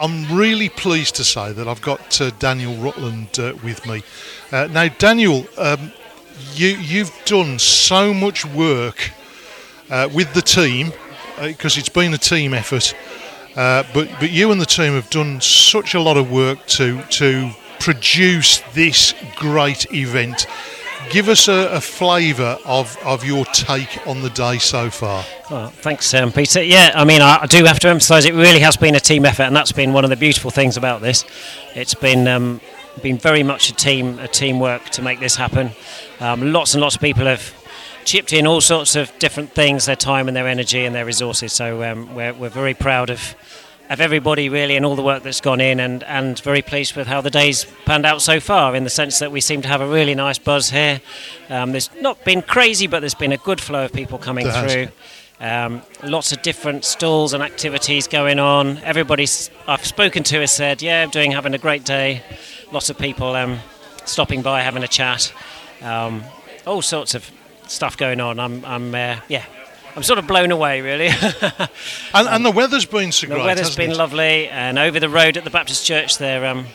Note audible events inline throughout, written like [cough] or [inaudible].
I'm really pleased to say that I've got uh, Daniel Rutland uh, with me. Uh, now, Daniel, um, you, you've done so much work uh, with the team because it's been a team effort. Uh, but but you and the team have done such a lot of work to to produce this great event. Give us a, a flavour of, of your take on the day so far. Oh, thanks, um, Peter. Yeah, I mean, I, I do have to emphasise it really has been a team effort, and that's been one of the beautiful things about this. It's been um, been very much a team a teamwork to make this happen. Um, lots and lots of people have chipped in all sorts of different things, their time and their energy and their resources. So um, we're, we're very proud of of everybody really and all the work that's gone in and, and very pleased with how the day's panned out so far in the sense that we seem to have a really nice buzz here. Um, there's not been crazy but there's been a good flow of people coming through. Um, lots of different stalls and activities going on. Everybody I've spoken to has said, yeah, I'm doing having a great day. Lots of people um, stopping by having a chat. Um, all sorts of stuff going on. I'm, I'm uh, yeah, I'm sort of blown away, really. [laughs] and, and, the weather's been so great. The weather's been it? lovely, and over the road at the Baptist Church, there um,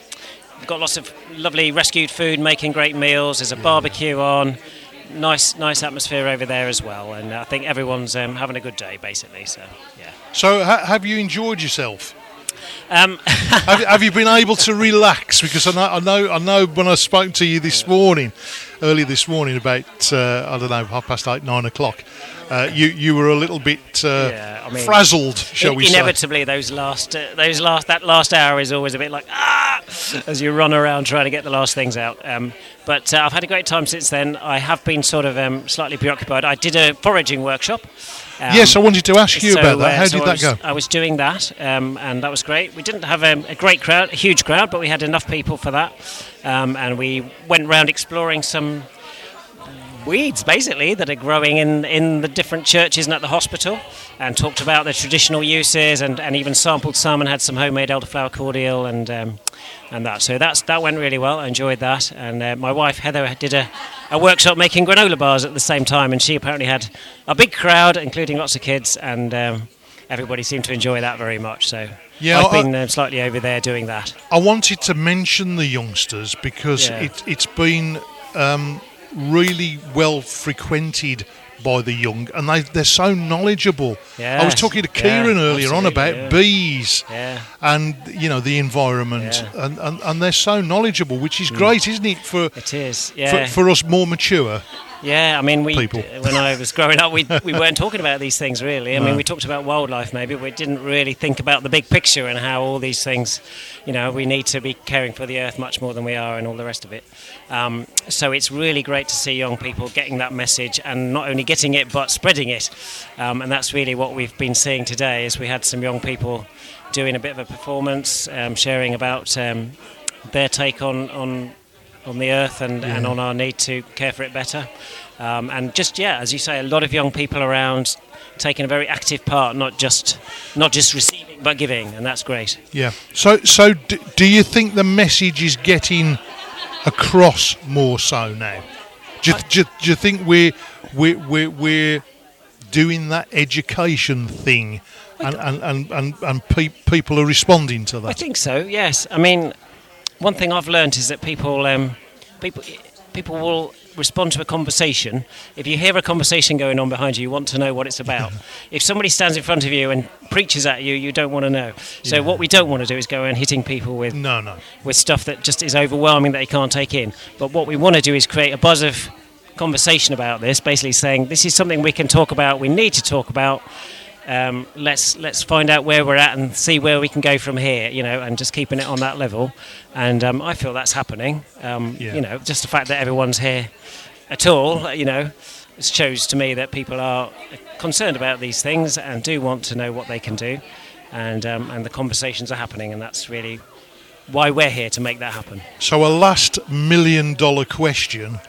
we've got lots of lovely rescued food, making great meals. There's a yeah. barbecue on. Nice, nice atmosphere over there as well, and I think everyone's um, having a good day, basically. So, yeah. So, ha- have you enjoyed yourself? Um, [laughs] have, have, you been able to relax? Because I know, I know, I know. When I spoke to you this morning, early this morning, about uh, I don't know, half past eight, nine o'clock, uh, you you were a little bit uh, yeah, I mean, frazzled, shall we inevitably, say? Inevitably, those last uh, those last that last hour is always a bit like ah, [laughs] as you run around trying to get the last things out. Um, but uh, I've had a great time since then. I have been sort of um, slightly preoccupied. I did a foraging workshop. Um, yes, I wanted to ask you so, about that. How uh, so did that go? I was doing that, um, and that was great. We didn't have a, a, great crowd, a huge crowd, but we had enough people for that, um, and we went around exploring some weeds basically that are growing in, in the different churches and at the hospital and talked about the traditional uses and, and even sampled some and had some homemade elderflower cordial and um, and that so that's that went really well I enjoyed that and uh, my wife Heather did a, a workshop making granola bars at the same time and she apparently had a big crowd including lots of kids and um, everybody seemed to enjoy that very much so yeah, I've been uh, slightly over there doing that. I wanted to mention the youngsters because yeah. it, it's been um, really well frequented by the young, and they they're so knowledgeable. Yes, I was talking to Kieran yeah, earlier on about yeah. bees yeah. and you know the environment, and, and, and they're so knowledgeable, which is mm. great, isn't it? For it is, yeah. For, for us more mature. Yeah, I mean, we people. when I was growing up, we [laughs] we weren't talking about these things really. I no. mean, we talked about wildlife maybe, but we didn't really think about the big picture and how all these things, you know, we need to be caring for the earth much more than we are and all the rest of it. Um, so it's really great to see young people getting that message and not only getting it but spreading it. Um, and that's really what we've been seeing today. Is we had some young people doing a bit of a performance, um, sharing about um, their take on on on the earth and, yeah. and on our need to care for it better. Um, and just yeah, as you say, a lot of young people around taking a very active part, not just not just receiving but giving, and that's great. Yeah. So so d- do you think the message is getting across more so now? Do you, do, do you think we're we're we're, we're doing that education thing and, and, and, and, and pe- people are responding to that. I think so, yes. I mean, one thing I've learned is that people um, people people will respond to a conversation. If you hear a conversation going on behind you, you want to know what it's about. [laughs] if somebody stands in front of you and preaches at you, you don't want to know. So yeah. what we don't want to do is go around hitting people with no, no. with stuff that just is overwhelming that they can't take in. But what we want to do is create a buzz of conversation about this, basically saying this is something we can talk about, we need to talk about um, let's let's find out where we're at and see where we can go from here. You know, and just keeping it on that level. And um, I feel that's happening. Um, yeah. You know, just the fact that everyone's here at all. You know, shows to me that people are concerned about these things and do want to know what they can do. And um, and the conversations are happening, and that's really why we're here to make that happen. So, a last million dollar question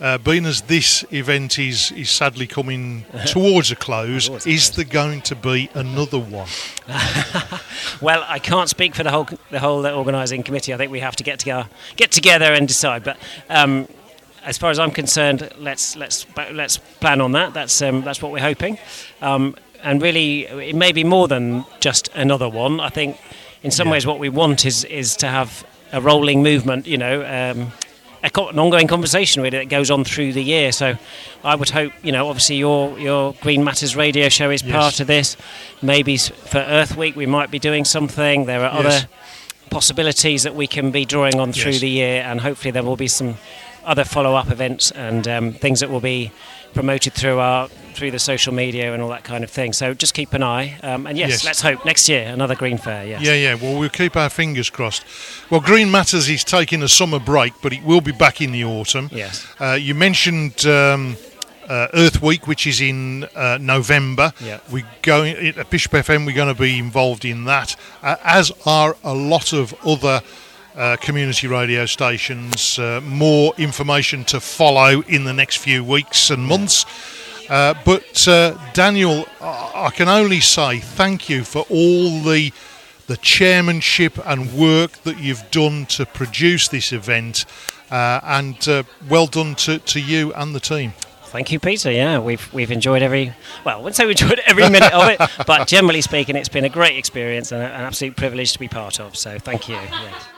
uh, being as this event is, is sadly coming [laughs] towards a close, towards is there going to be another one? [laughs] well, I can't speak for the whole the whole organising committee. I think we have to get together, get together and decide. But um, as far as I'm concerned, let's let's let's plan on that. That's um, that's what we're hoping. Um, and really, it may be more than just another one. I think in some Yeah. ways, what we want is is to have a rolling movement. You know. Co- an ongoing conversation really that goes on through the year. So, I would hope you know. Obviously, your your Green Matters radio show is Yes. part of this. Maybe for Earth Week we might be doing something. There are Yes. other possibilities that we can be drawing on through Yes. the year, and hopefully there will be some other follow-up events and um, things that will be promoted through our through the social media and all that kind of thing. So just keep an eye, um, and yes, Yes. let's hope next year another Green Fair. Yes. Yeah, yeah. Well, we'll keep our fingers crossed. Well, Green Matters is taking a summer break, but it will be back in the autumn. Yes. Uh, you mentioned um, uh, Earth Week, which is in uh, November. Yeah. We going at Bishop FM. We're going to be involved in that, uh, as are a lot of other. Uh, community radio stations. Uh, more information to follow in the next few weeks and months. Uh, but uh, Daniel, I I can only say thank you for all the the chairmanship and work that you've done to produce this event, uh, and uh, well done to, to you and the team. Thank you, Peter. Yeah, we've we've enjoyed every well, I wouldn't say we enjoyed every [laughs] minute of it, but generally speaking, it's been a great experience and an absolute privilege to be part of. So thank you. Yes.